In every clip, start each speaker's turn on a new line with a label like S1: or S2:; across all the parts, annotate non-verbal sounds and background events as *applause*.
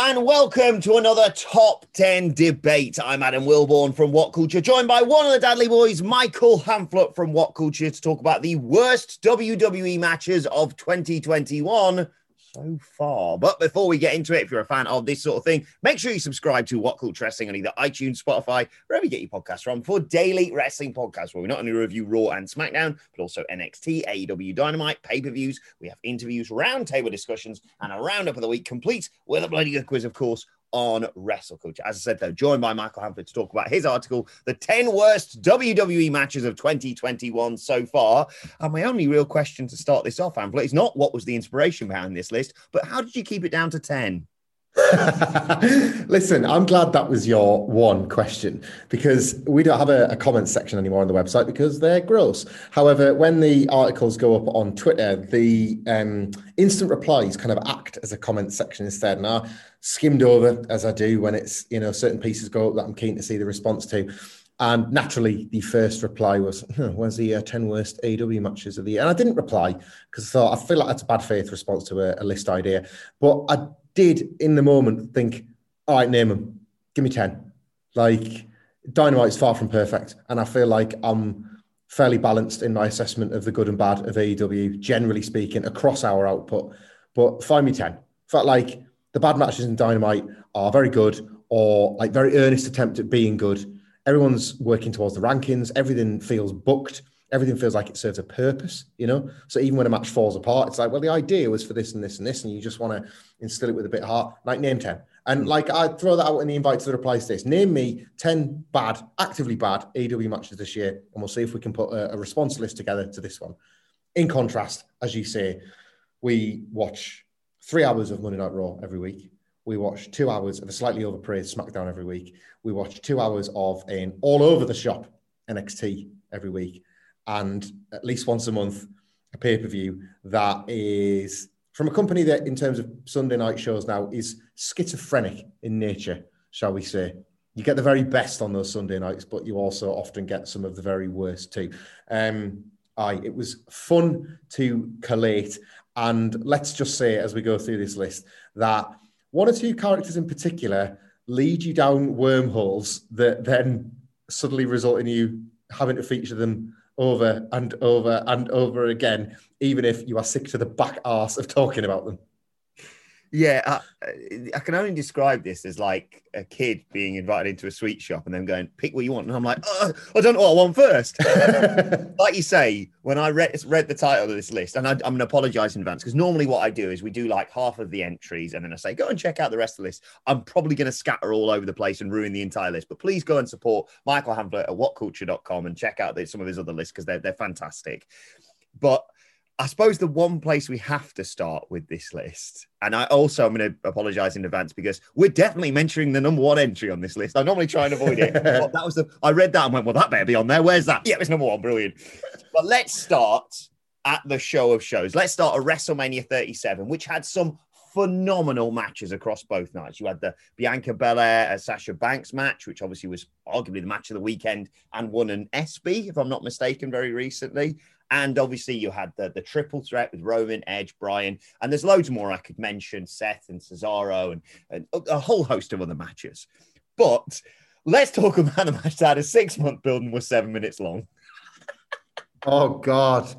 S1: and welcome to another top 10 debate. I'm Adam Wilborn from What Culture, joined by one of the Dudley boys, Michael Hamflett from What Culture, to talk about the worst WWE matches of 2021 so far. But before we get into it, if you're a fan of this sort of thing, make sure you subscribe to What Culture Wrestling on either iTunes, Spotify, wherever you get your podcasts from for daily wrestling podcasts where we not only review Raw and SmackDown, but also NXT, AEW Dynamite, pay per views. We have interviews, roundtable discussions, and a roundup of the week complete with a bloody good quiz, of course, on Wrestle Culture. As I said, though, joined by Michael Hamflett to talk about his article, The 10 Worst WWE Matches of 2021 So Far. And my only real question to start this off, Hamflett, is not what was the inspiration behind this list, but how did you keep it down to 10? *laughs*
S2: Listen, I'm glad that was your one question because we don't have a, a comment section anymore on the website because they're gross. However, when the articles go up on Twitter, the um, instant replies kind of act as a comment section instead. And I skimmed over as I do when it's, you know, certain pieces go up that I'm keen to see the response to. And naturally, the first reply was, huh, "Where's the uh, ten worst AEW matches of the year?" And I didn't reply because I thought I feel like that's a bad faith response to a, a list idea. But I did in the moment think, all right, name them. Give me 10. Like, Dynamite is far from perfect. And I feel like I'm fairly balanced in my assessment of the good and bad of AEW, generally speaking, across our output. But find me 10. Felt like the bad matches in Dynamite are very good or like very earnest attempt at being good. Everyone's working towards the rankings. Everything feels booked everything feels like it serves a purpose, you know? So even when a match falls apart, it's like, well, the idea was for this and this and this, and you just want to instill it with a bit of heart, like name 10. And hmm. like I throw that out in the invite to the to this. Name me 10 bad, actively bad AEW matches this year, and we'll see if we can put a, a response list together to this one. In contrast, as you say, we watch three hours of Monday Night Raw every week. We watch two hours of a slightly overpraised SmackDown every week. We watch two hours of an all over the shop NXT every week and at least once a month a pay per view that is from a company that, in terms of Sunday night shows now, is schizophrenic in nature, shall we say. You get the very best on those Sunday nights, but you also often get some of the very worst too. Um, aye, it was fun to collate. And let's just say, as we go through this list, that one or two characters in particular lead you down wormholes that then suddenly result in you having to feature them over and over and over again, even if you are sick to the back arse of talking about them.
S1: Yeah, I, I, can only describe this as like a kid being invited into a sweet shop and then going, pick what you want. And I'm like, oh, I don't know what I want first. *laughs* like you say, when I read, read the title of this list, and I, am going to apologize in advance because normally what I do is we do like half of the entries and then I say, go and check out the rest of the list. I'm probably going to scatter all over the place and ruin the entire list. But please go and support Michael Hamflett at whatculture.com and check out the, some of his other lists because they're, they're fantastic. But I suppose the one place we have to start with this list, and I also I'm going to apologize in advance because we're definitely mentioning the number one entry on this list. I normally try and avoid it. *laughs* but that was the I read that and went, well, that better be on there. Where's that? Yeah, it's number one. Brilliant. but let's start at the show of shows. Let's start at WrestleMania 37, which had some phenomenal matches across both nights. You had the Bianca Belair and Sasha Banks match, which obviously was arguably the match of the weekend and won an ESPY, if I'm not mistaken, very recently. And obviously, you had the, the triple threat with Roman, Edge, Bryan, and there's loads more I could mention Seth and Cesaro, and, and a whole host of other matches. But let's talk about a match that had a six month build and was seven minutes long.
S2: oh, God.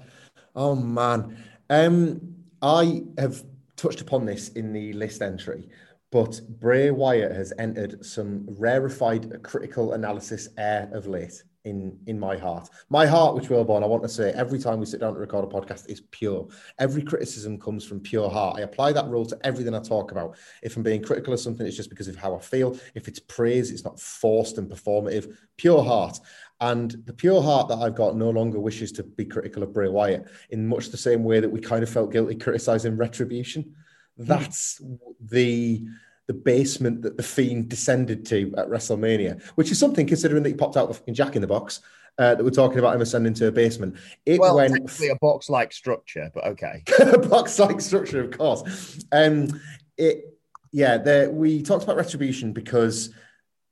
S2: Oh, man. Um, I have touched upon this in the list entry, but Bray Wyatt has entered some rarefied critical analysis air of late in in my heart. My heart, which Wilborn, I want to say every time we sit down to record a podcast is pure. Every criticism comes from pure heart. I apply that rule to everything I talk about. If I'm being critical of something, it's just because of how I feel. If it's praise, it's not forced and performative. Pure heart. And the pure heart that I've got no longer wishes to be critical of Bray Wyatt in much the same way that we kind of felt guilty criticizing retribution. Hmm. That's the the basement that the Fiend descended to at WrestleMania, which is something considering that he popped out with fucking Jack in the Box. Uh, that we're talking about him ascending to a basement.
S1: It well, went technically a box-like structure, but okay, *laughs*
S2: a box-like structure, of course. Um, it, yeah, there, we talked about retribution because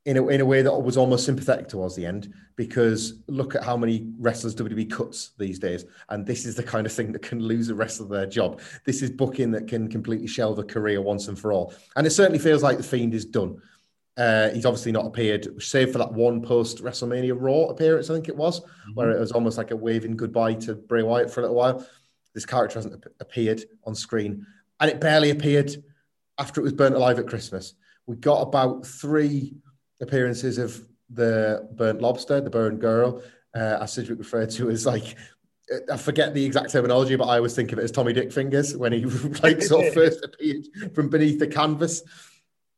S2: in a, in a way that was almost sympathetic towards the end because look at how many wrestlers WWE cuts these days. And this is the kind of thing that can lose a wrestler of their job. This is booking that can completely shelve a career once and for all. And it certainly feels like The Fiend is done. Uh, he's obviously not appeared, save for that one post WrestleMania Raw appearance, I think it was, mm-hmm. where it was almost like a waving goodbye to Bray Wyatt for a little while. This character hasn't appeared on screen, and it barely appeared after it was burnt alive at Christmas. We got about three appearances of the burnt lobster, the burnt girl, uh, as Sidgwick referred to as like I forget the exact terminology, but I always think of it as Tommy Dick fingers when he *laughs* like sort of *laughs* first appeared from beneath the canvas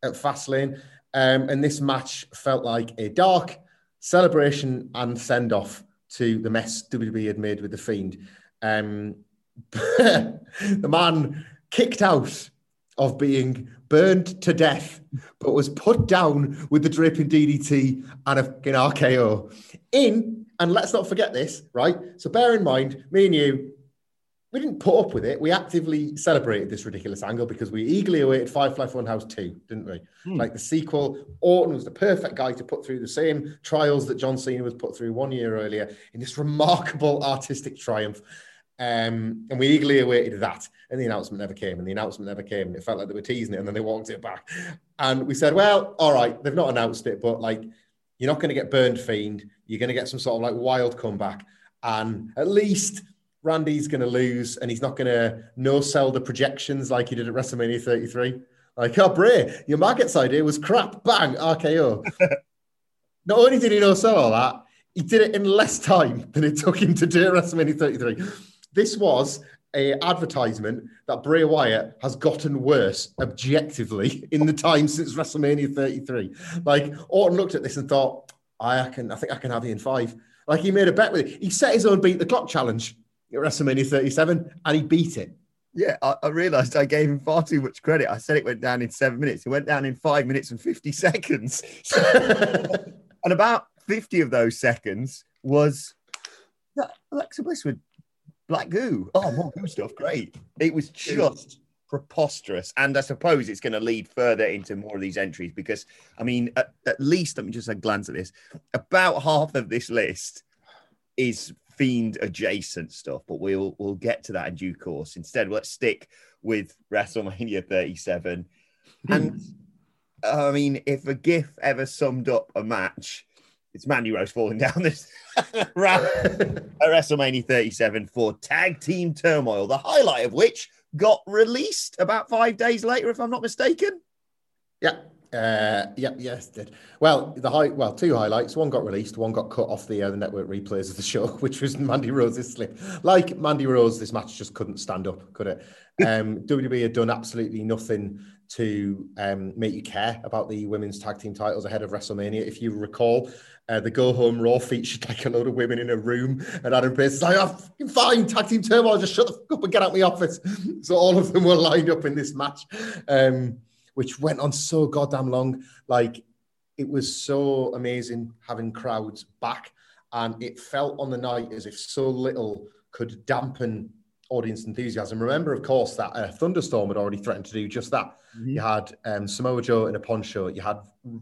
S2: at Fastlane. Um, and this match felt like a dark celebration and send off to the mess WWE had made with the Fiend. Um, *laughs* the man kicked out of being burned to death, but was put down with the draping DDT and a fucking RKO. In, and let's not forget this, right? So bear in mind, me and you, we didn't put up with it. We actively celebrated this ridiculous angle because we eagerly awaited Firefly Funhouse 2, didn't we? Hmm. Like the sequel, Orton was the perfect guy to put through the same trials that John Cena was put through one year earlier in this remarkable artistic triumph. Um, and we eagerly awaited that. And the announcement never came, and the announcement never came. And it felt like they were teasing it, and then they walked it back. And we said, well, all right, they've not announced it, but like, you're not going to get burned fiend. You're going to get some sort of like wild comeback. And at least Randy's going to lose, and he's not going to no sell the projections like he did at WrestleMania 33. Like, oh, Bray, your markets idea was crap. Bang, RKO. *laughs* not only did he no sell all that, he did it in less time than it took him to do at WrestleMania 33. This was a advertisement that Bray Wyatt has gotten worse objectively *laughs* in the time since WrestleMania 33. Like Orton looked at this and thought, I can, I think I can have you in five. Like he made a bet with it. He set his own beat the clock challenge at WrestleMania 37 and he beat it.
S1: Yeah, I, I, realized I gave him far too much credit. I said it went down in seven minutes. It went down in five minutes and 50 seconds. *laughs* and about 50 of those seconds was that Alexa Bliss would Black goo. Oh, more goo stuff. Great. It was just preposterous. And I suppose it's going to lead further into more of these entries because, I mean, at, at least, let me just a glance at this. About half of this list is fiend adjacent stuff, but we'll we'll get to that in due course. Instead, let's stick with WrestleMania 37. And hmm. I mean, if a GIF ever summed up a match, it's Mandy Rose falling down this *laughs* ramp *laughs* at WrestleMania 37 for Tag Team Turmoil, the highlight of which got released about five days later, if I'm not mistaken.
S2: Yeah. Uh, yeah, yes, did. Well, the high, well, two highlights. One got released, one got cut off the uh, the network replays of the show, *laughs* which was Mandy Rose's slip. Like Mandy Rose, this match just couldn't stand up, could it? Um, WWE had done absolutely nothing to um, make you care about the women's tag team titles ahead of WrestleMania. If you recall, uh, the Go Home Raw featured like a load of women in a room, and Adam Pearce is like, "I'm oh, fine, tag team turmoil, just shut the fuck up and get out of my office." *laughs* So all of them were lined up in this match, um, which went on so goddamn long. Like it was so amazing having crowds back, and it felt on the night as if so little could dampen audience enthusiasm. Remember, of course, that uh, Thunderstorm had already threatened to do just that.
S1: Mm-hmm.
S2: You had um, Samoa Joe in a poncho. You had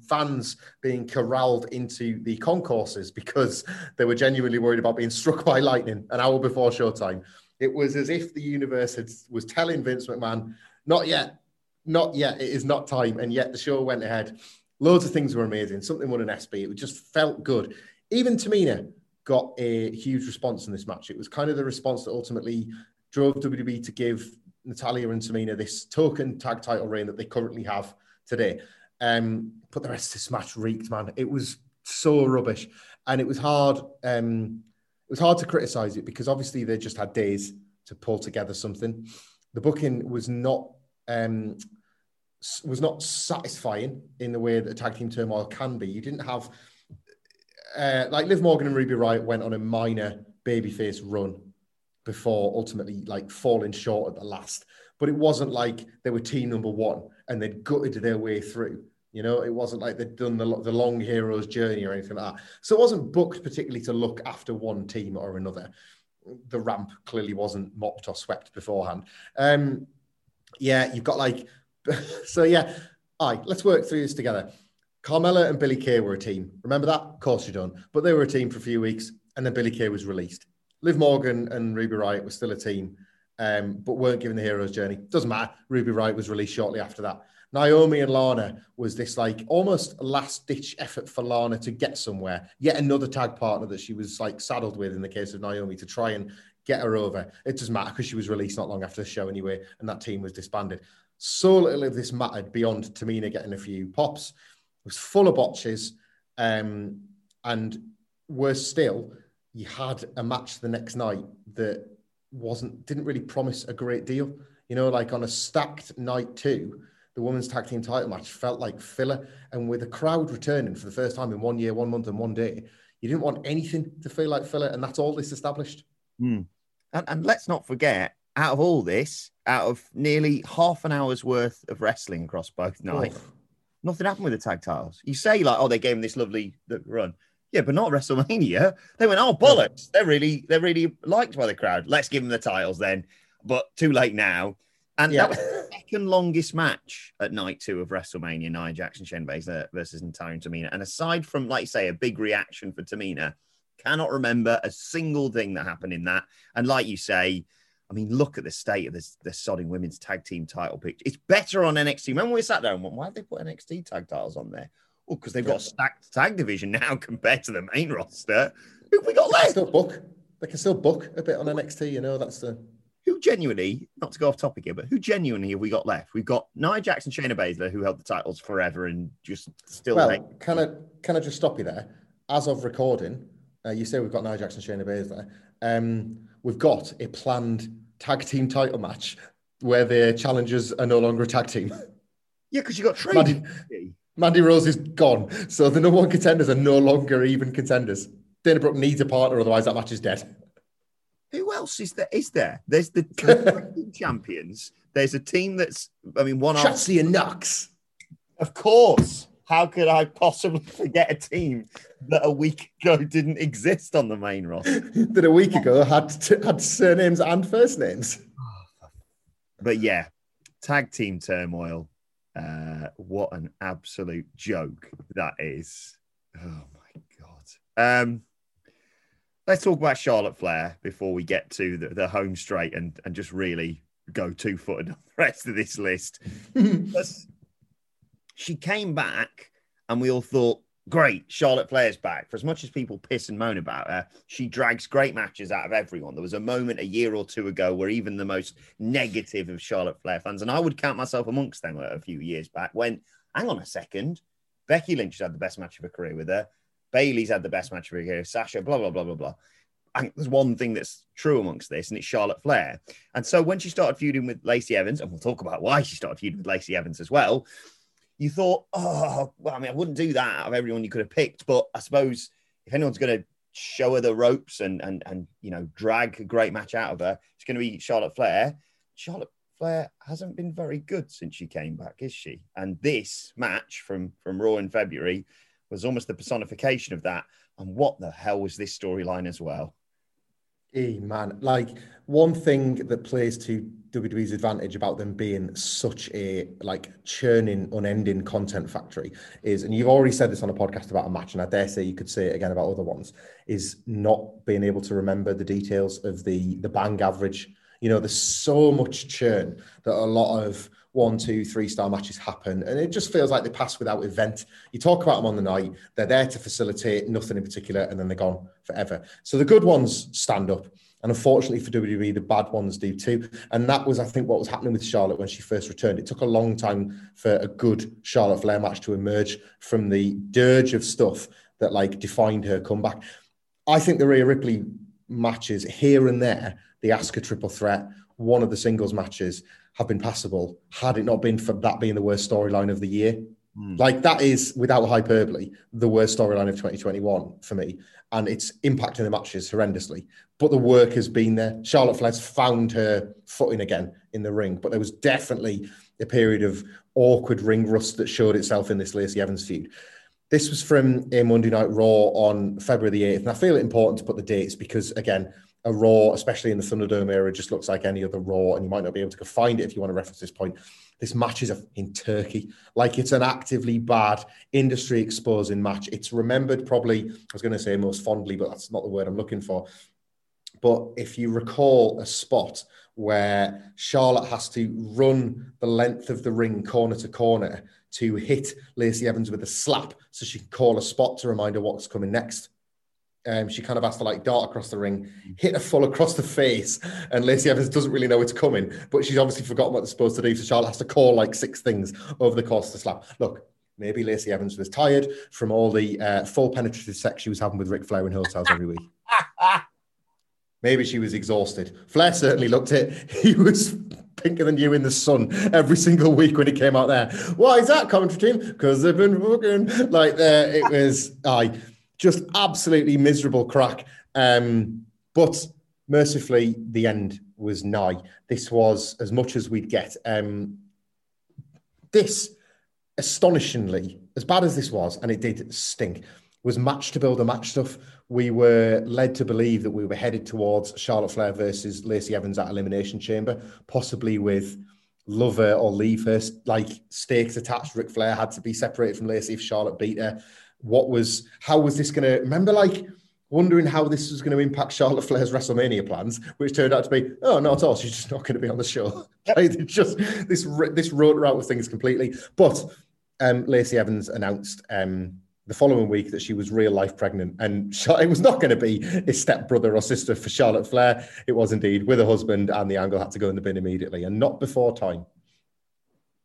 S2: fans being corralled into the concourses because they were genuinely worried about being *laughs* struck by lightning an hour before showtime. It was as if the universe had, was telling Vince McMahon, "Not yet, not yet. It is not time." And yet the show went ahead. Loads of things were amazing. Something won an ESPY. It just felt good. Even Tamina got a huge response in this match. It was kind of the response that ultimately drove WWE to give Natalya and Tamina this token tag title reign that they currently have today. Um, but the rest of this match reeked, man. It was so rubbish, and it was hard. Um, it was hard to criticize it because obviously they just had days to pull together something. The booking was not um, was not satisfying in the way that a tag team turmoil can be. You didn't have uh, like Liv Morgan and Ruby Riott went on a minor babyface run before ultimately like falling short at the last. But it wasn't like they were team number one and they'd gutted their way through. You know, it wasn't like they'd done the, the long hero's journey or anything like that. So it wasn't booked particularly to look after one team or another. The ramp clearly wasn't mopped or swept beforehand. Um, yeah, you've got like, *laughs* so yeah, all right, let's work through this together. Carmella and Billy Kay were a team. Remember that? Of course you don't. But they were a team for a few weeks, and then Billy Kay was released. Liv Morgan and Ruby Riott were still a team, um, but weren't given the hero's journey. Doesn't matter. Ruby Riott was released shortly after that. Naomi and Lana was this like almost last ditch effort for Lana to get somewhere. Yet another tag partner that she was like saddled with in the case of Naomi to try and get her over. It doesn't matter because she was released not long after the show anyway, and that team was disbanded. So little of this mattered beyond Tamina getting a few pops. It was full of botches, um, and worse still, you had a match the next night that wasn't didn't really promise a great deal. You know, like on a stacked night two, the women's tag team title match felt like filler. And with the crowd returning for the first time in one year, one month, and one day, you didn't want anything to feel like filler. And that's all this established.
S1: Hmm. And, and let's not forget, out of all this, out of nearly half an hour's worth of wrestling across both nights,
S2: Oh.
S1: nothing happened with the tag titles. You say like, oh, they gave him this lovely run. Yeah, but not WrestleMania. They went, oh bollocks. They're really, they're really liked by the crowd. Let's give them the titles then. But too late now. And
S2: Yeah.
S1: that was the second longest match at night two of WrestleMania, Nia Jackson, Baszler versus Natalya Tamina. And aside from, like you say, a big reaction for Tamina, cannot remember a single thing that happened in that. And like you say, I mean, look at the state of this the sodding women's tag team title picture. It's better on NXT. Remember we sat there and went, why have they put NXT tag titles on there? Well, because they've got a stacked tag division now *laughs* compared to the main roster. Who have we got
S2: They can
S1: left?
S2: still book. They can still book a bit on NXT. You know, that's the
S1: Who genuinely, not to go off topic here, but who genuinely have we got left? We've got Nia Jackson, Shayna Baszler, who held the titles forever and just still
S2: well.
S1: like,
S2: Can I can I just stop you there? As of recording, uh, you say we've got Nia Jackson, Shayna Baszler. Um, we've got a planned tag team title match where the challengers are no longer a tag team.
S1: yeah, because you got traded.
S2: Mandy Rose is gone, so the number one contenders are no longer even contenders. Dana Brooke needs a partner, otherwise that match is dead.
S1: Who else is there? Is there? There's the *laughs* champions. There's a team that's, I mean, one
S2: Shotzi and Nox.
S1: of course. How could I possibly *laughs* forget a team that a week ago didn't exist on the main roster? *laughs*
S2: that a week ago had had surnames and first names. *sighs*
S1: But yeah, tag team turmoil. Uh, what an absolute joke that is. Oh my god. Um, let's talk about Charlotte Flair before we get to the, the home straight and and just really go two footed *laughs* on the rest of this list. *laughs* She came back and we all thought, great, Charlotte Flair's back. For as much as people piss and moan about her, she drags great matches out of everyone. There was a moment a year or two ago where even the most negative of Charlotte Flair fans, and I would count myself amongst them a few years back, went, hang on a second, Becky Lynch had the best match of her career with her. Bayley's had the best match of her career. Sasha, blah, blah, blah, blah, blah. Think there's one thing that's true amongst this, and it's Charlotte Flair. And so when she started feuding with Lacey Evans, and we'll talk about why she started feuding with Lacey Evans as well, you thought, oh, well, I mean, I wouldn't do that of everyone you could have picked, but I suppose if anyone's going to show her the ropes and and and you know drag a great match out of her, it's going to be Charlotte Flair. Charlotte Flair hasn't been very good since she came back, is she? And this match from from Raw in February was almost the personification of that. And what the hell was this storyline as well?
S2: Hey man, like one thing that plays to WWE's advantage about them being such a like churning, unending content factory is, and you've already said this on a podcast about a match, and I dare say you could say it again about other ones, is not being able to remember the details of the the bang average. You know, there's so much churn that a lot of one, two, three star matches happen, and it just feels like they pass without event. You talk about them on the night, they're there to facilitate nothing in particular, and then they're gone forever. So the good ones stand up. And unfortunately for WWE, the bad ones do too. And that was, I think, what was happening with Charlotte when she first returned. It took a long time for a good Charlotte Flair match to emerge from the dirge of stuff that like defined her comeback. I think the Rhea Ripley matches here and there, the Asuka triple threat, one of the singles matches have been passable had it not been for that being the worst storyline of the year. Mm. Like that is, without hyperbole, the worst storyline of 2021 for me. And it's impacting the matches horrendously. But the work has been there. Charlotte Flair's found her footing again in the ring. But there was definitely a period of awkward ring rust that showed itself in this Lacey Evans feud. This was from a Monday Night Raw on February the 8th. And I feel it important to put the dates because, again, a Raw, especially in the Thunderdome era, just looks like any other Raw, and you might not be able to find it if you want to reference this point. This match is in Turkey, like it's an actively bad industry exposing match. It's remembered probably, I was going to say most fondly, but that's not the word I'm looking for. But if you recall a spot where Charlotte has to run the length of the ring corner to corner to hit Lacey Evans with a slap so she can call a spot to remind her what's coming next um, she kind of has to like dart across the ring, hit a full across the face, and Lacey Evans doesn't really know it's coming, but she's obviously forgotten what they're supposed to do. So Charlotte has to call like six things over the course of the slap. Look, maybe Lacey Evans was tired from all the uh, full penetrative sex she was having with Ric Flair in hotels every week. *laughs* maybe she was exhausted. Flair certainly looked it. He was pinker than you in the sun every single week when he came out there. Why is that commentary team? Because they've been fucking like there. It was I just absolutely miserable crack. Um, but mercifully, the end was nigh. This was as much as we'd get. Um, this, astonishingly, as bad as this was, and it did stink, was match to build a match stuff. We were led to believe that we were headed towards Charlotte Flair versus Lacey Evans at Elimination Chamber, possibly with Lover or leave her like stakes attached. Ric Flair had to be separated from Lacey if Charlotte beat her what was how was this going to remember like wondering how this was going to impact Charlotte Flair's WrestleMania plans, which turned out to be, oh, not at all. She's just not going to be on the show. *laughs* like, just this this wrote her out of things completely. But um, Lacey Evans announced um, the following week that she was real life pregnant, and *laughs* it was not going to be a step brother or sister for Charlotte Flair. It was indeed with a husband, and the angle had to go in the bin immediately, and not before time.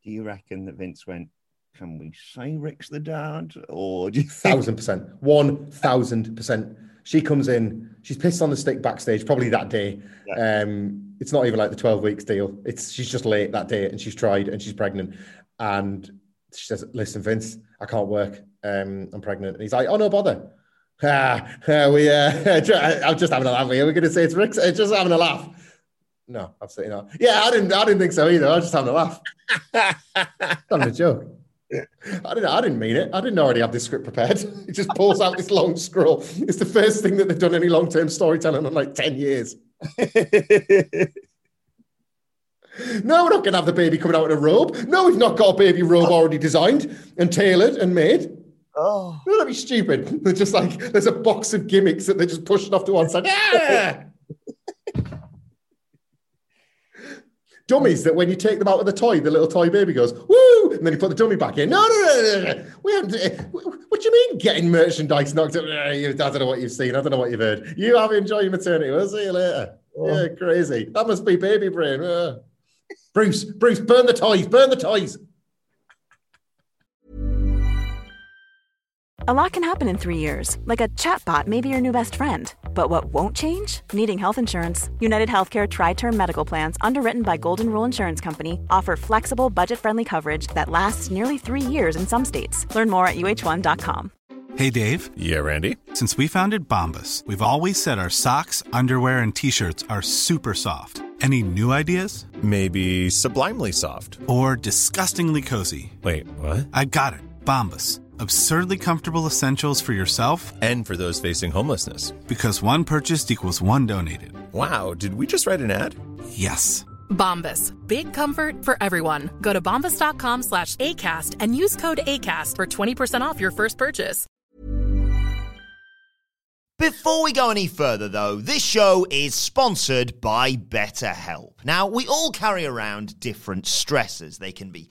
S1: Do you reckon that Vince went? Can we say Ric's the dad? Or do you think...
S2: Thousand percent. One thousand percent. She comes in, she's pissed on the stick backstage, probably that day. Yeah. Um, it's not even like the 12 weeks deal. It's she's just late that day and she's tried and she's pregnant. And she says, Listen, Vince, I can't work. Um, I'm pregnant. And he's like, Oh no bother. *laughs* Ah, we uh, *laughs* I'm just having a laugh here. We're gonna say it's Ric's uh, just having a laugh. No, absolutely not. Yeah, I didn't I didn't think so either. I was just having a laugh. *laughs* not a joke. I didn't. I didn't mean it. I didn't already have this script prepared. *laughs* It just pulls out this long scroll. It's the first thing that they've done any long-term storytelling in like ten years. *laughs* no, we're not going to have the baby coming out in a robe. No, we've not got a baby robe already designed and tailored and made. Oh, no, that'd be stupid. They're just like there's a box of gimmicks that they're just pushing off to one side. *laughs* Ah! Dummies that when you take them out of the toy, the little toy baby goes, woo, and then you put the dummy back in. No, no, no, no, no. We haven't, eh, what do you mean getting merchandise knocked up? Eh, I don't know what you've seen. I don't know what you've heard. You have enjoyed your maternity. We'll see you later. Oh. Yeah, crazy. That must be baby brain. Uh. Bruce, Bruce, burn the toys, burn the toys.
S3: A lot can happen in three years, like a chatbot may be your new best friend but what won't change? Needing health insurance. United Healthcare Tri Term Medical Plans, underwritten by Golden Rule Insurance Company, offer flexible, budget friendly coverage that lasts nearly three years in some states. Learn more at uh1.com.
S4: Hey, Dave.
S5: Yeah, Randy.
S4: Since we founded Bombas, we've always said our socks, underwear, and t shirts are super soft. Any new ideas?
S5: Maybe sublimely soft.
S4: Or disgustingly cozy.
S5: Wait, what?
S4: I got it. Bombas Absurdly comfortable essentials for yourself
S5: And for those facing homelessness.
S4: because one purchased equals one donated.
S5: Wow, did we just write an ad?
S4: Yes.
S6: Bombas. Big comfort for everyone. Go to bombas.com slash ACAST and use code ACAST for 20% off your first purchase.
S7: Before we go any further, though, this show is sponsored by BetterHelp. Now, we all carry around different stresses. They can be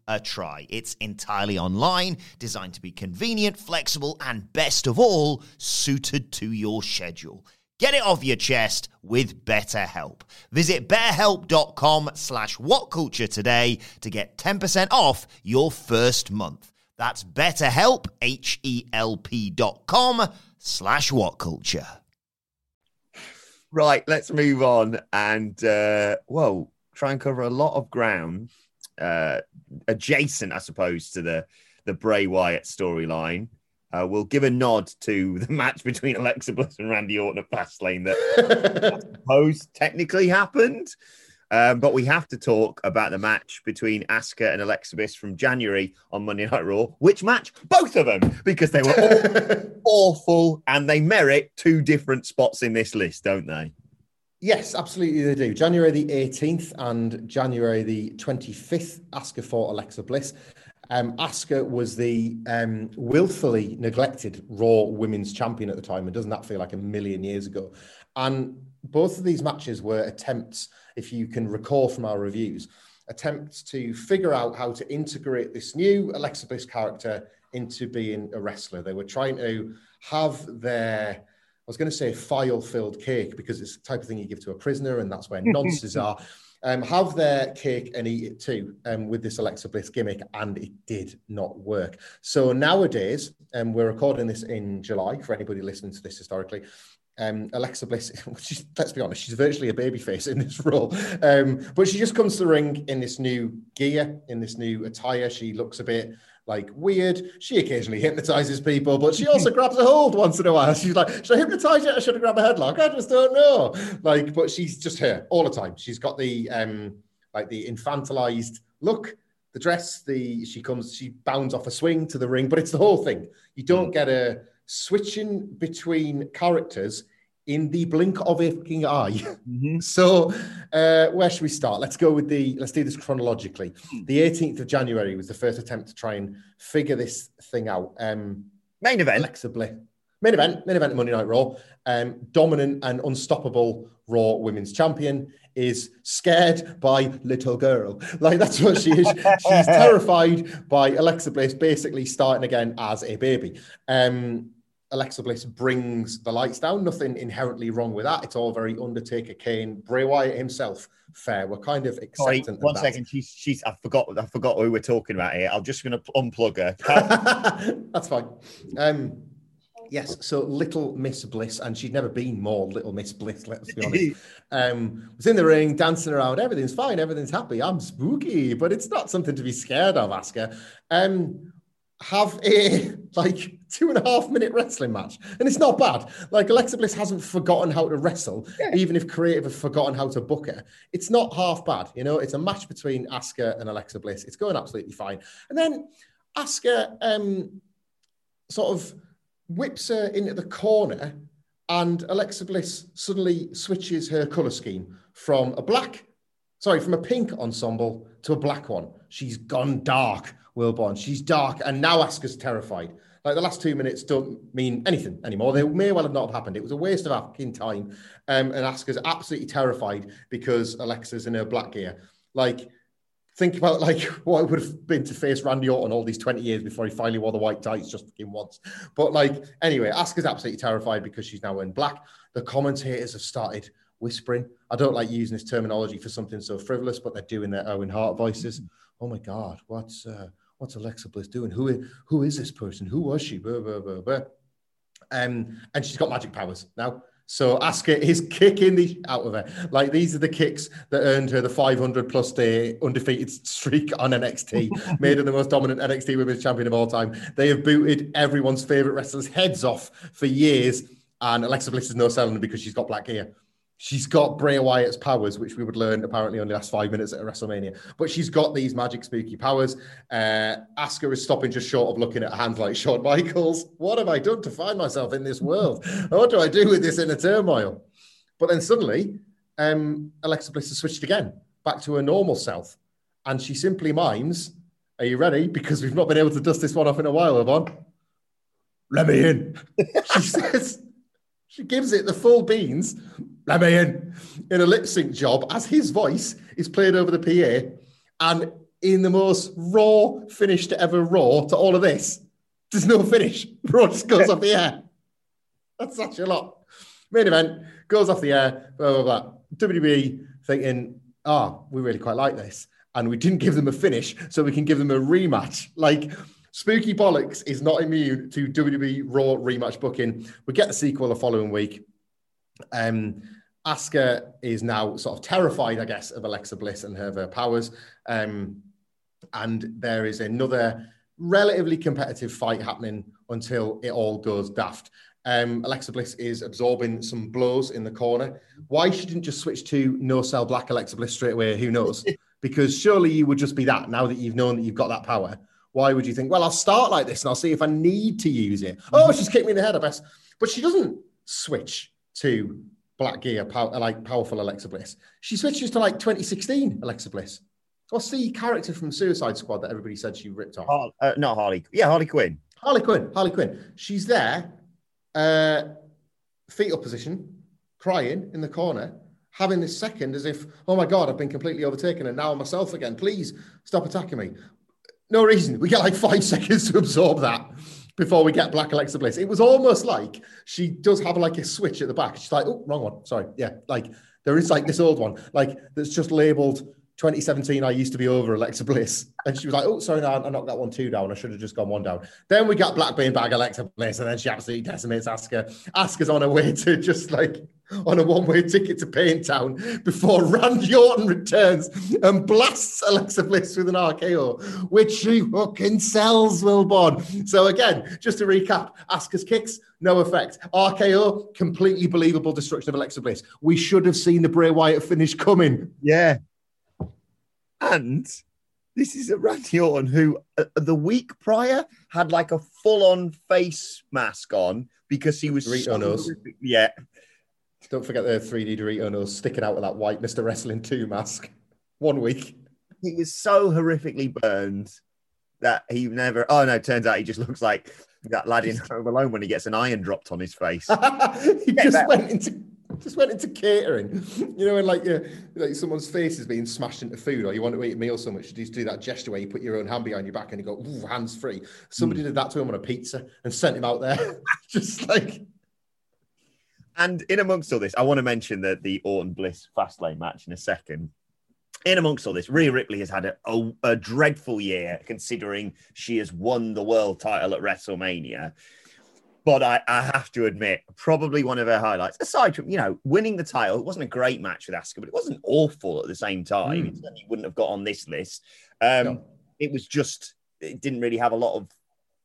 S7: a try. It's entirely online, designed to be convenient, flexible, and best of all, suited to your schedule. Get it off your chest with BetterHelp. Visit betterhelp.com slash whatculture today to get 10% off your first month. That's betterhelp, H-E-L-P dot com slash whatculture.
S1: Right, let's move on and uh well, try and cover a lot of ground uh adjacent, I suppose, to the the Bray Wyatt storyline. Uh, we'll give a nod to the match between Alexa Bliss and Randy Orton at Fastlane that *laughs* I suppose technically happened. Um, but we have to talk about the match between Asuka and Alexa Bliss from January on Monday Night Raw. Which match? Both of them, because they were all *laughs* awful and they merit two different spots in this list, don't they?
S2: Yes, absolutely they do. January the 18th and January the 25th, Asuka for Alexa Bliss. Um, Asuka was the um, willfully neglected Raw Women's Champion at the time, and doesn't that feel like a million years ago? And both of these matches were attempts, if you can recall from our reviews, attempts to figure out how to integrate this new Alexa Bliss character into being a wrestler. They were trying to have their was going to say file filled cake because it's the type of thing you give to a prisoner, and that's where *laughs* nonces are. Um, have their cake and eat it too um, with this Alexa Bliss gimmick, and it did not work. So nowadays, um, we're recording this in July for anybody listening to this historically. Um, Alexa Bliss, *laughs* she's, let's be honest, she's virtually a babyface in this role. Um, but she just comes to the ring in this new gear, in this new attire. She looks a bit like weird. She occasionally *laughs* hypnotizes people, but she also grabs a hold once in a while. She's like, should I hypnotize you? Or should I grab a headlock? I just don't know. Like, but she's just her all the time. She's got the um like the infantilized look, the dress, the she comes, she bounds off a swing to the ring, but it's the whole thing. You don't get a switching between characters in the blink of a fucking eye. *laughs* So, uh, where should we start? Let's go with the. Let's do this chronologically. The 18th of January was the first attempt to try and figure this thing out. Um,
S1: Main event.
S2: Alexa Bliss. Main event, main event Monday Night Raw. Um, dominant and unstoppable Raw Women's Champion is scared by little girl. *laughs* Like that's what she is. *laughs* She's terrified by Alexa Bliss basically starting again as a baby. Um, Alexa Bliss brings the lights down. Nothing inherently wrong with that. It's all very Undertaker, Kane, Bray Wyatt himself. Fair. We're kind of acceptant. of
S1: one
S2: that.
S1: second. She's she's. I forgot. I forgot who we're talking about here. I'm just going to unplug her. *laughs*
S2: That's fine. Um, yes, so Little Miss Bliss, and she'd never been more Little Miss Bliss, let's be honest. *laughs* um, was in the ring, dancing around. Everything's fine, everything's happy. I'm spooky, but it's not something to be scared of, Asuka. Um, have a *laughs* like two and a half minute wrestling match, and it's not bad. Like Alexa Bliss hasn't forgotten how to wrestle, even if creative have forgotten how to book her. It's not half bad, you know. It's a match between Asuka and Alexa Bliss. It's going absolutely fine, and then Asuka um, sort of whips her into the corner, and Alexa Bliss suddenly switches her color scheme from a black, sorry, from a pink ensemble to a black one. She's gone dark, Wilborn. She's dark, and now Asuka's terrified. Like the last two minutes don't mean anything anymore. They may well have not happened. It was a waste of fucking time. Um, and Asuka's absolutely terrified because Alexa's in her black gear. Like, think about like *laughs* what it would have been to face Randy Orton all these 20 years before he finally wore the white tights just fucking once. But like, anyway, Asuka's absolutely terrified because she's now in black. The commentators have started whispering. I don't like using this terminology for something so frivolous, but they're doing their Owen Hart voices. Oh my God, what's uh, what's Alexa Bliss doing? Who is, who is this person? Who was she? Blah, blah, blah, blah. Um, and she's got magic powers now. So Asuka is kicking the out of her. Like these are the kicks that earned her the 500 plus day undefeated streak on NXT, *laughs* made her the most dominant NXT Women's Champion of all time. They have booted everyone's favorite wrestlers' heads off for years, and Alexa Bliss is no selling because she's got black gear. She's got Bray Wyatt's powers, which we would learn apparently only last five minutes at a WrestleMania. But she's got these magic spooky powers. Uh, Asuka is stopping just short of looking at hands like Shawn Michaels. What have I done to find myself in this world? what do I do with this inner turmoil? But then suddenly, um, Alexa Bliss has switched again back to her normal self. And she simply mimes, Are you ready? Because we've not been able to dust this one off in a while, Yvonne. Let me in. *laughs* she says, she gives it the full beans let me in, in a lip sync job as his voice is played over the PA. And in the most raw finish to ever raw to all of this, there's no finish. *laughs* Raw just goes off the air. That's such a lot. Main event goes off the air, blah, blah, blah. WWE thinking, oh, we really quite like this. And we didn't give them a finish, so we can give them a rematch. Like, Spooky Bollocks is not immune to WWE Raw rematch booking. We get the sequel the following week. Um, Asuka is now sort of terrified, I guess, of Alexa Bliss and her, her powers. Um, and there is another relatively competitive fight happening until it all goes daft. Um, Alexa Bliss is absorbing some blows in the corner. Why she didn't just switch to no sell black Alexa Bliss straight away? Who knows? *laughs* because surely you would just be that now that you've known that you've got that power. Why would you think, well, I'll start like this and I'll see if I need to use it? Oh, she's kicked me in the head, I guess. But she doesn't switch to black gear, pow- like powerful Alexa Bliss. She switches to like 2016 Alexa Bliss. What's the character from Suicide Squad that everybody said she ripped off?
S1: Har- uh, not Harley. Yeah, Harley Quinn.
S2: Harley Quinn. Harley Quinn. She's there, uh, fetal position, crying in the corner, having this second as if, oh my God, I've been completely overtaken and now I'm myself again. Please stop attacking me. No reason. We get like five *laughs* seconds to absorb that before we get Black Alexa Bliss. It was almost like she does have like a switch at the back. She's like, oh, wrong one. Sorry. Yeah. Like there is like this old one, like that's just labeled 2017. I used to be over Alexa Bliss. And she was like, oh, sorry, no, I knocked that one two down. I should have just gone one down. Then we got Black Bean Bag Alexa Bliss, and then she absolutely decimates Asuka. Asuka's on her way to just like on a one-way ticket to Pain Town before Randy Orton returns and blasts Alexa Bliss with an RKO, which she fucking sells, Wilborn. So again, just to recap, Asuka's kicks, no effect. RKO, completely believable destruction of Alexa Bliss. We should have seen the Bray Wyatt finish coming.
S1: Yeah. And this is a Randy Orton who uh, the week prior had like a full-on face mask on because he was
S2: Dorito
S1: so
S2: nose.
S1: Yeah.
S2: Don't forget the 3D Dorito nose sticking out with that white Mr. Wrestling 2 mask. One week.
S1: He was so horrifically burned that he never. Oh no! Turns out he just looks like that lad in Home Alone when he gets an iron dropped on his face. *laughs*
S2: he just went into just went into catering. You know, when like yeah, like someone's face is being smashed into food, or you want to eat a meal so much, you just do that gesture where you put your own hand behind your back and you go hands free. Somebody hmm. did that to him on a pizza and sent him out there, *laughs* just like.
S1: And in amongst all this, I want to mention that the Orton Bliss Fastlane match in a second. In amongst all this, Rhea Ripley has had a, a, a dreadful year considering she has won the world title at WrestleMania. But I, I have to admit, probably one of her highlights, aside from, you know, winning the title, it wasn't a great match with Asuka, but it wasn't awful at the same time. It certainly wouldn't have got on this list. Um, It was just, it didn't really have a lot of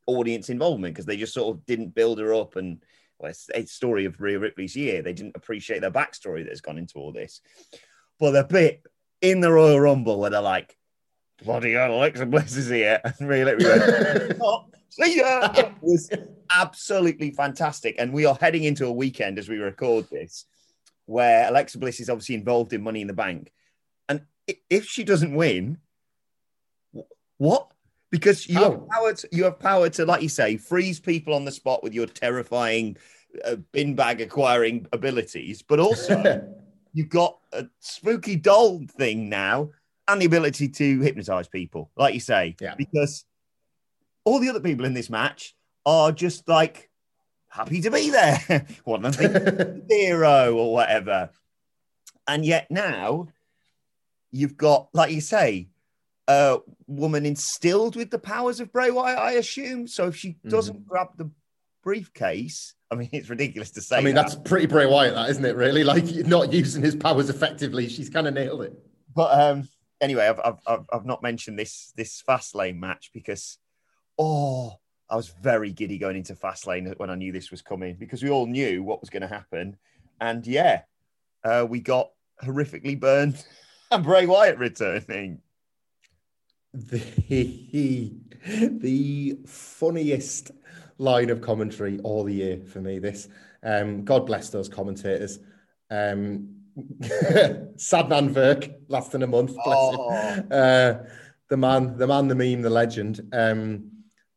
S1: audience involvement because they just sort of didn't build her up. And well, it's a story of Rhea Ripley's year. They didn't appreciate the backstory that has gone into all this. But the bit in the Royal Rumble where they're like, bloody hell, Alexa Bliss is here. *laughs* And Rhea Ripley went, *laughs* "Oh, see ya." *laughs* It was absolutely fantastic. And we are heading into a weekend as we record this where Alexa Bliss is obviously involved in Money in the Bank. And if she doesn't win, what? Because you have power to, you have power to, like you say, freeze people on the spot with your terrifying uh, bin bag acquiring abilities, but also *laughs* you've got a spooky doll thing now and the ability to hypnotize people, like you say.
S2: Yeah.
S1: Because all the other people in this match are just like happy to be there. One of them zero or whatever. And yet now you've got, like you say, a woman instilled with the powers of Bray Wyatt, I assume. So if she doesn't
S2: Mm-hmm.
S1: grab the briefcase, I mean, it's ridiculous to say.
S2: I mean,
S1: that.
S2: that's pretty Bray Wyatt, that isn't it? Really, like not using his powers effectively. She's kind of nailed it.
S1: But um, anyway, I've, I've, I've, I've not mentioned this this Fastlane match because, oh, I was very giddy going into Fastlane when I knew this was coming because we all knew what was going to happen. And yeah, uh, we got horrifically burned *laughs* and Bray Wyatt returning.
S2: the *laughs* the funniest line of commentary all the year for me. This, um, God bless those commentators. Um, *laughs* Adnan Virk, lasting a month. Bless him.
S1: Oh.
S2: Uh, the man, the man, the meme, the legend. Um,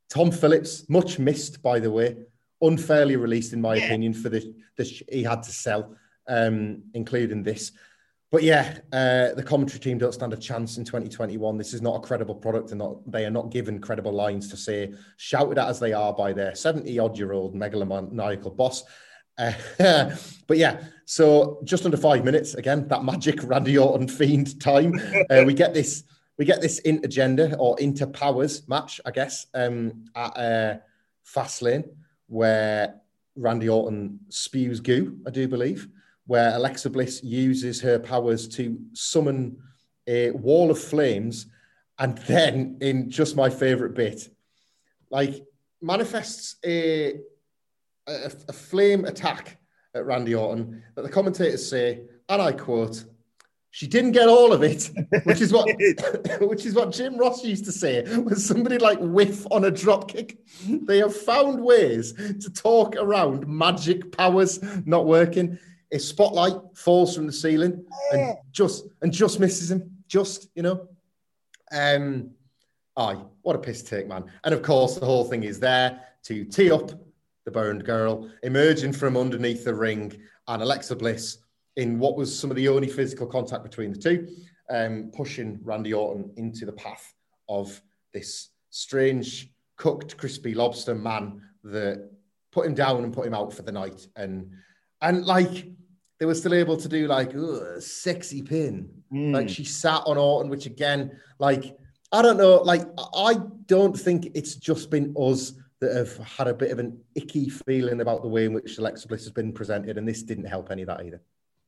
S2: Tom Phillips, much missed by the way, unfairly released in my opinion for the the sh- he had to sell, um, including this. But yeah, uh, the commentary team don't stand a chance in 2021. This is not a credible product, and not, they are not given credible lines to say, shouted at as they are by their 70 odd year old megalomaniacal boss. Uh, *laughs* but yeah, so just under five minutes again, that magic *laughs* Randy Orton fiend time. Uh, we get this, we get this intergender or interpowers match, I guess, um, at uh, Fastlane, where Randy Orton spews goo, I do believe where Alexa Bliss uses her powers to summon a wall of flames, and then in just my favorite bit, like manifests a, a, a flame attack at Randy Orton that the commentators say, and I quote, she didn't get all of it, *laughs* which is what *laughs* which is what Jim Ross used to say when somebody like whiff on a drop kick. They have found ways to talk around magic powers not working. A spotlight falls from the ceiling and just and just misses him. Just, you know. Um aye, what a piss take, man. And of course, the whole thing is there to tee up the burned girl, emerging from underneath the ring, and Alexa Bliss in what was some of the only physical contact between the two, um, pushing Randy Orton into the path of this strange cooked crispy lobster man that put him down and put him out for the night. And and like they were still able to do like "Ugh, sexy pin. Like she sat on Orton, which again, like I don't know, like I don't think it's just been us that have had a bit of an icky feeling about the way in which Alexa Bliss has been presented, and this didn't help any of that either.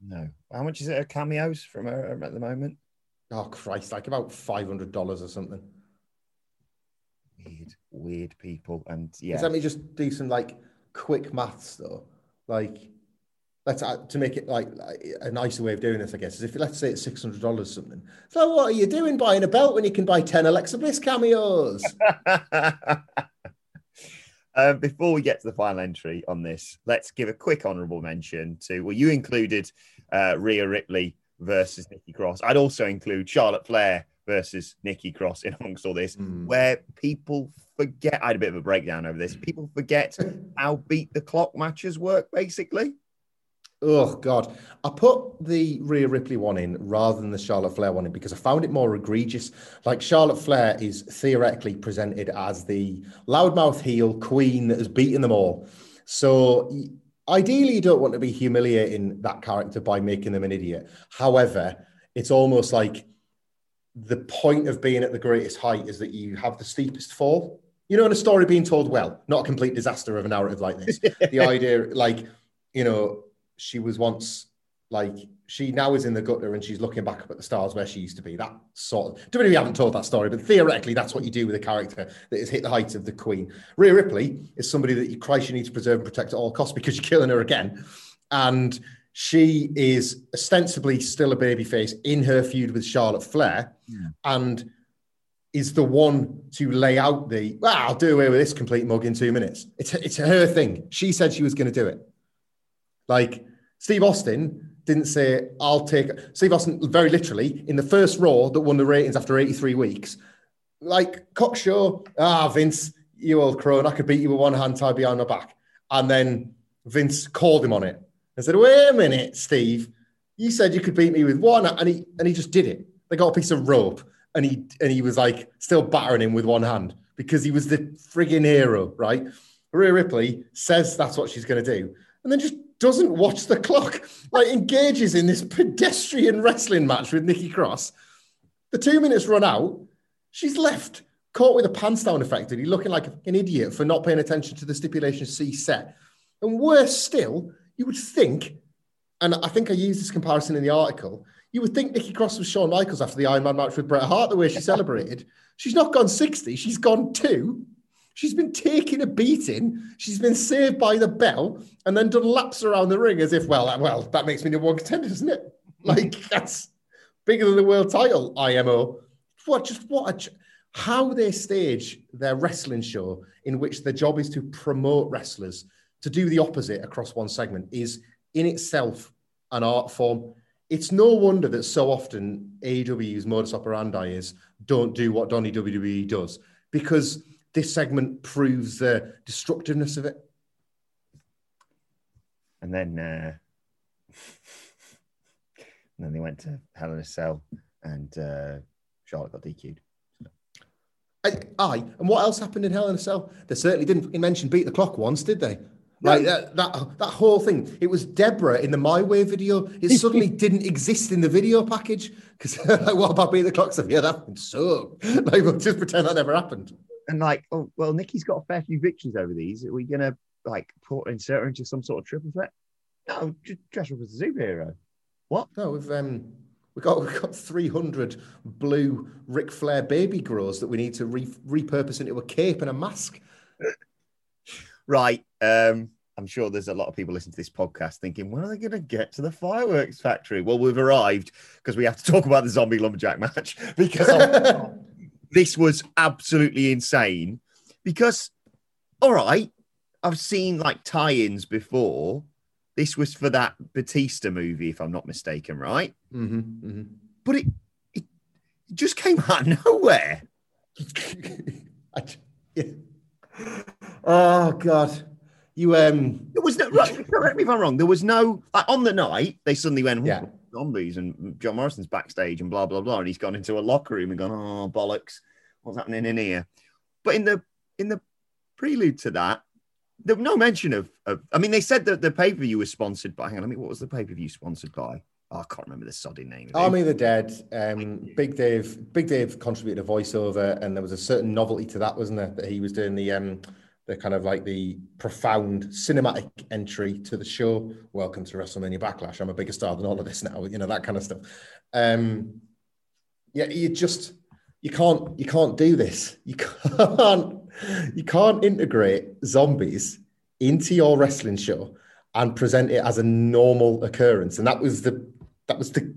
S1: No. How much is it? Her cameos from her at the moment?
S2: Oh Christ, like about five hundred dollars or something.
S1: Weird, weird people. And yeah.
S2: Let me just do some like quick maths though. Like, let's uh, to make it like, like a nicer way of doing this, I guess, is if let's say it's six hundred dollars something. So what are you doing buying a belt when you can buy ten Alexa Bliss cameos? *laughs*
S1: Um, before we get to the final entry on this, let's give a quick honourable mention to well, you included uh, Rhea Ripley versus Nikki Cross. I'd also include Charlotte Flair versus Nikki Cross in amongst all this, where people forget. I had a bit of a breakdown over this. People forget how beat the clock matches work, basically.
S2: Oh God! I put the Rhea Ripley one in rather than the Charlotte Flair one in because I found it more egregious. Like Charlotte Flair is theoretically presented as the loudmouth heel queen that has beaten them all. So ideally, you don't want to be humiliating that character by making them an idiot. However, it's almost like the point of being at the greatest height is that you have the steepest fall. You know, in a story being told well, not a complete disaster of a narrative like this. *laughs* the idea, like, you know, she was once like she now is in the gutter and she's looking back up at the stars where she used to be. That sort of WWE haven't told that story, but theoretically, that's what you do with a character that has hit the height of the Queen. Rhea Ripley is somebody that you Christ you need to preserve and protect at all costs because you're killing her again. And she is ostensibly still a babyface in her feud with Charlotte Flair, and is the one to lay out the well, I'll do away with this complete mug in two minutes. It's it's her thing. She said she was going to do it. Like Steve Austin didn't say, I'll take Steve Austin very literally in the first Raw that won the ratings after 83 weeks. Like cocksure, ah, Vince, you old crone, I could beat you with one hand tied behind my back. And then Vince called him on it and said, Wait a minute, Steve. You said you could beat me with one, and he and he just did it. They got a piece of rope and he and he was like still battering him with one hand because he was the frigging hero, right? Rhea Ripley says that's what she's going to do. And then just doesn't watch the clock, *laughs* like engages in this pedestrian wrestling match with Nikki Cross. The two minutes run out, she's left caught with a pants down effectively, looking like an idiot for not paying attention to the stipulation C set. And worse still, you would think, and I think I used this comparison in the article, you would think Nikki Cross was Shawn Michaels after the Iron Man match with Bret Hart, the way she celebrated. She's not gone 60, she's gone two. She's been taking a beating. She's been saved by the bell and then done laps around the ring as if, well, well, that makes me the one contender, doesn't it? *laughs* Like that's bigger than the world title, IMO. What just what how they stage their wrestling show in which the job is to promote wrestlers to do the opposite across one segment is in itself an art form. It's no wonder that so often AEW's modus operandi is don't do what Donny WWE does because this segment proves the destructiveness of it.
S1: And then, uh, *laughs* and then they went to Hell in a Cell, and uh, Charlotte got DQ'd.
S2: I, aye, and what else happened in Hell in a Cell? They certainly didn't mention beat the clock once, did they? Like that, that, that whole thing. It was Deborah in the My Way video. It *laughs* suddenly didn't exist in the video package because, *laughs* like, what about beat the clock stuff? Yeah, that happened so. Like, we'll just pretend that never happened.
S1: And like, oh well, Nikki's got a fair few victories over these. Are we gonna like put insert her into some sort of triple threat? No, just dress her up as a superhero. What?
S2: No, we've um, we got we've got three hundred blue Ric Flair baby grows that we need to re- repurpose into a cape and a mask. *laughs*
S1: Right. Um, I'm sure there's a lot of people listening to this podcast thinking, when are they going to get to the fireworks factory? Well, we've arrived because we have to talk about the zombie lumberjack match *laughs* because *laughs* this was absolutely insane. Because, all right, I've seen like tie ins before. This was for that Batista movie, if I'm not mistaken, right?
S2: Mm-hmm, mm-hmm.
S1: But it, it just came *laughs* out of nowhere. *laughs*
S2: I, yeah. Oh God, you um.
S1: There was no. Right, correct me if I'm wrong. There was no like, on the night. They suddenly went,
S2: Yeah.
S1: Zombies, and John Morrison's backstage, and blah blah blah, and he's gone into a locker room and gone, oh bollocks, what's happening in here? But in the in the prelude to that, there was no mention of. of I mean, they said that the pay per view was sponsored by. Hang on, I mean, what was the pay per view sponsored by? Oh, I can't remember the sodding name.
S2: Army of the Dead. Um, Big Dave. Big Dave contributed a voiceover, and there was a certain novelty to that, wasn't there? That he was doing the um, the kind of like the profound cinematic entry to the show. Welcome to WrestleMania Backlash. I'm a bigger star than all of this now. You know that kind of stuff. Um, yeah, you just you can't you can't do this. You *laughs* can't you can't integrate zombies into your wrestling show and present it as a normal occurrence. And that was the that was the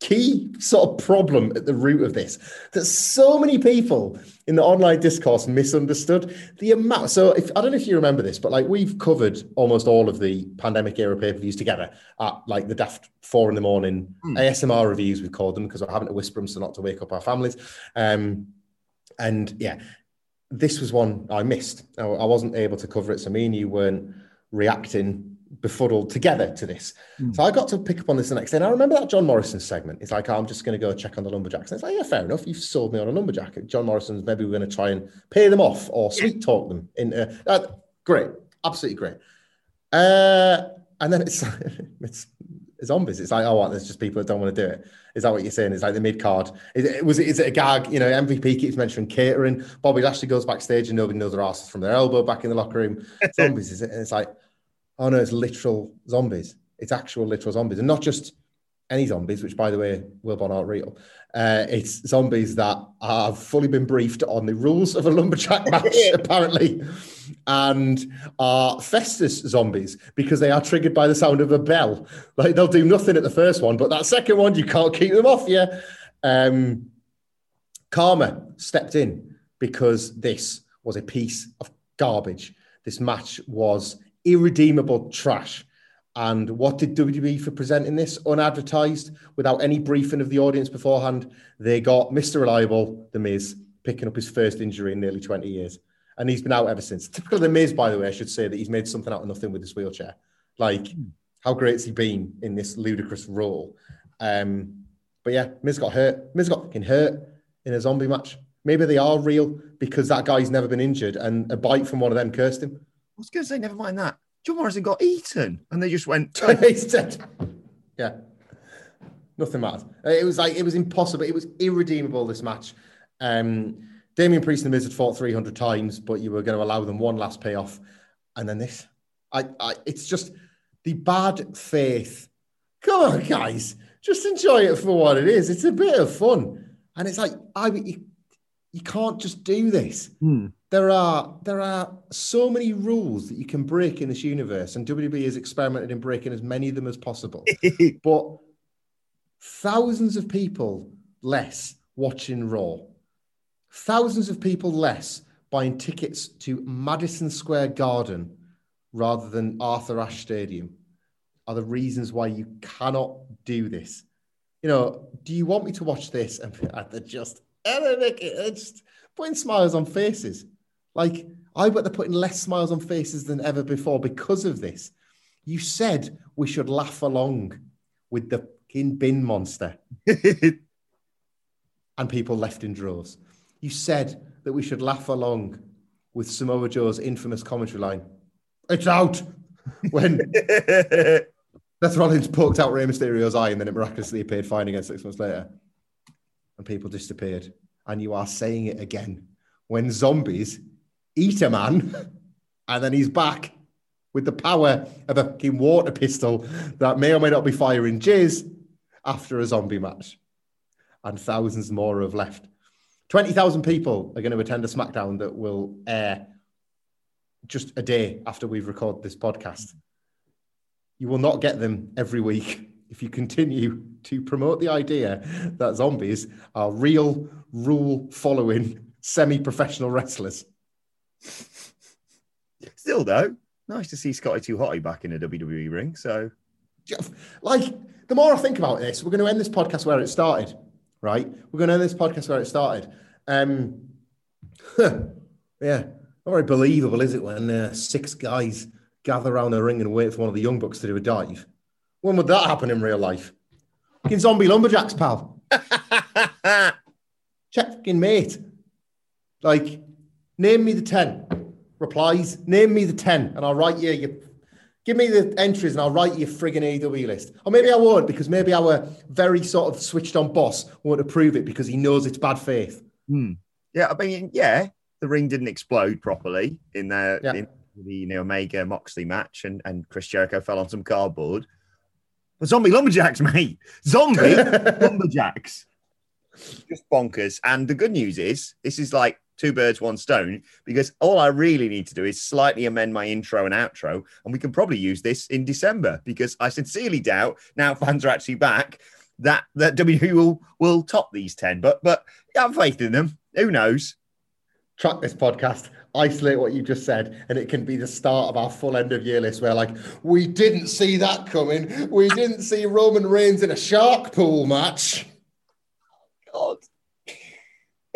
S2: key sort of problem at the root of this that so many people in the online discourse misunderstood the amount. So if i don't know if you remember this but like we've covered almost all of the pandemic era pay-per-views together at like the daft four in the morning. Asmr reviews we've called them because we're having to whisper them so not to wake up our families. Um and yeah this was one i missed. I, I wasn't able to cover it so me and you weren't reacting befuddled together to this. So I got to pick up on this the next day. And I remember that John Morrison segment. It's like, oh, I'm just going to go check on the lumberjacks. And it's like, yeah, fair enough. You've sold me on a lumberjack. John Morrison's maybe we're going to try and pay them off or sweet talk them. In uh, great, absolutely great. Uh, and then *laughs* it's it's zombies. It's like, oh, what? There's just people that don't want to do it. Is that what you're saying? It's like the mid card. Is it was it is it a gag? You know, MVP keeps mentioning catering. Bobby Lashley goes backstage and nobody knows their asses from their elbow back in the locker room. zombies, is it? And it's like, oh no, it's literal zombies. It's actual literal zombies, and not just any zombies. Which, by the way, Wilborn aren't real. Uh, it's zombies that have fully been briefed on the rules of a lumberjack *laughs* match, apparently, and are Festus zombies because they are triggered by the sound of a bell. Like they'll do nothing at the first one, but that second one, you can't keep them off you. Um, Karma stepped in because this was a piece of garbage. This match was irredeemable trash. And what did WWE for presenting this unadvertised without any briefing of the audience beforehand? They got Mr. Reliable, The Miz, picking up his first injury in nearly 20 years. And he's been out ever since. Typical of The Miz, by the way, I should say that he's made something out of nothing with his wheelchair. Like, how great's he been in this ludicrous role? Um, but yeah, Miz got hurt. Miz got fucking hurt in a zombie match. Maybe they are real because that guy's never been injured and a bite from one of them cursed him.
S1: I was going to say, never mind that. John Morrison got eaten, and they just went. *laughs*
S2: He's dead. Yeah. Nothing matters. It was like it was impossible. It was irredeemable. This match. Um, Damien Priest and the Miz had fought 300 times, but you were going to allow them one last payoff, and then this. I, I, it's just the bad faith. Come on, guys, just enjoy it for what it is. It's a bit of fun, and it's like I, you, you can't just do this. There are there are so many rules that you can break in this universe, and WWE has experimented in breaking as many of them as possible. *laughs* but thousands of people less watching Raw, thousands of people less buying tickets to Madison Square Garden rather than Arthur Ashe Stadium are the reasons why you cannot do this. You know, do you want me to watch this? And *laughs* they're just, they're just putting smiles on faces. Like, I bet they're putting less smiles on faces than ever before because of this. You said we should laugh along with the fucking bin monster. *laughs* and people left in droves. You said that we should laugh along with Samoa Joe's infamous commentary line. It's out when *laughs* Seth Rollins poked out Rey Mysterio's eye and then it miraculously appeared fine again six months later. And people disappeared. And you are saying it again. When zombies eat a man and then he's back with the power of a fucking water pistol that may or may not be firing jizz after a zombie match. And thousands more have left. 20,000 people are going to attend a SmackDown that will air just a day after we've recorded this podcast. You will not get them every week *laughs* if you continue to promote the idea that zombies are real, rule following, semi professional wrestlers. *laughs*
S1: Still, though, nice to see Scotty Too Hotty back in a WWE ring. So,
S2: like, the more I think about this, we're going to end this podcast where it started, right? We're going to end this podcast where it started. Um, *laughs* yeah, not very believable, is it, when uh, six guys gather around a ring and wait for one of the young bucks to do a dive? When would that happen in real life? Fucking zombie lumberjacks, pal. *laughs* Check fucking mate. Like, name me the 10 replies. Name me the 10 and I'll write you your Give me the entries and I'll write you a friggin' AEW list. Or maybe I won't because maybe our very sort of switched on boss won't approve it because he knows it's bad faith.
S1: Hmm. Yeah, I mean, yeah, the ring didn't explode properly in the,
S2: Yeah.
S1: in the you know, Omega Moxley match and, and Chris Jericho fell on some cardboard. But zombie lumberjacks, *laughs* mate. Zombie *laughs* lumberjacks. Just bonkers. And the good news is, this is like two birds, one stone, because all I really need to do is slightly amend my intro and outro. And we can probably use this in December because I sincerely doubt now fans are actually back that that WWE will will top these 10. But but I have faith in them. Who knows?
S2: Track this podcast, isolate what you just said, and it can be the start of our full end of year list where, like, we didn't see that coming. We didn't see Roman Reigns in a shark pool match.
S1: God.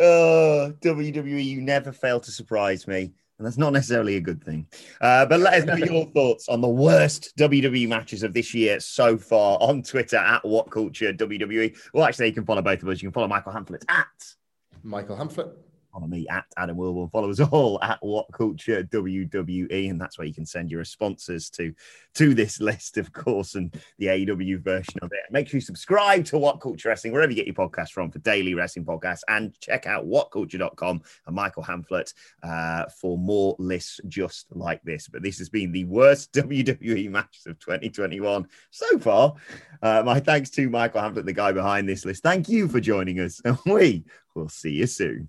S1: Oh, WWE, you never fail to surprise me. And that's not necessarily a good thing. Uh, but let us know your *laughs* thoughts on the worst WWE matches of this year so far on Twitter at What Culture WWE. Well, actually, you can follow both of us. You can follow Michael Hamflett at
S2: Michael Hamflett.
S1: Follow me at Adam Wilborn. Follow us all at What Culture WWE, and that's where you can send your responses to to this list, of course, and the AEW version of it. Make sure you subscribe to What Culture Wrestling wherever you get your podcast from for daily wrestling podcasts, and check out WhatCulture.com and Michael Hamflett uh, for more lists just like this. But this has been the worst *laughs* WWE matches of 2021 so far. Uh, my thanks to Michael Hamflett, the guy behind this list. Thank you for joining us, and we will see you soon.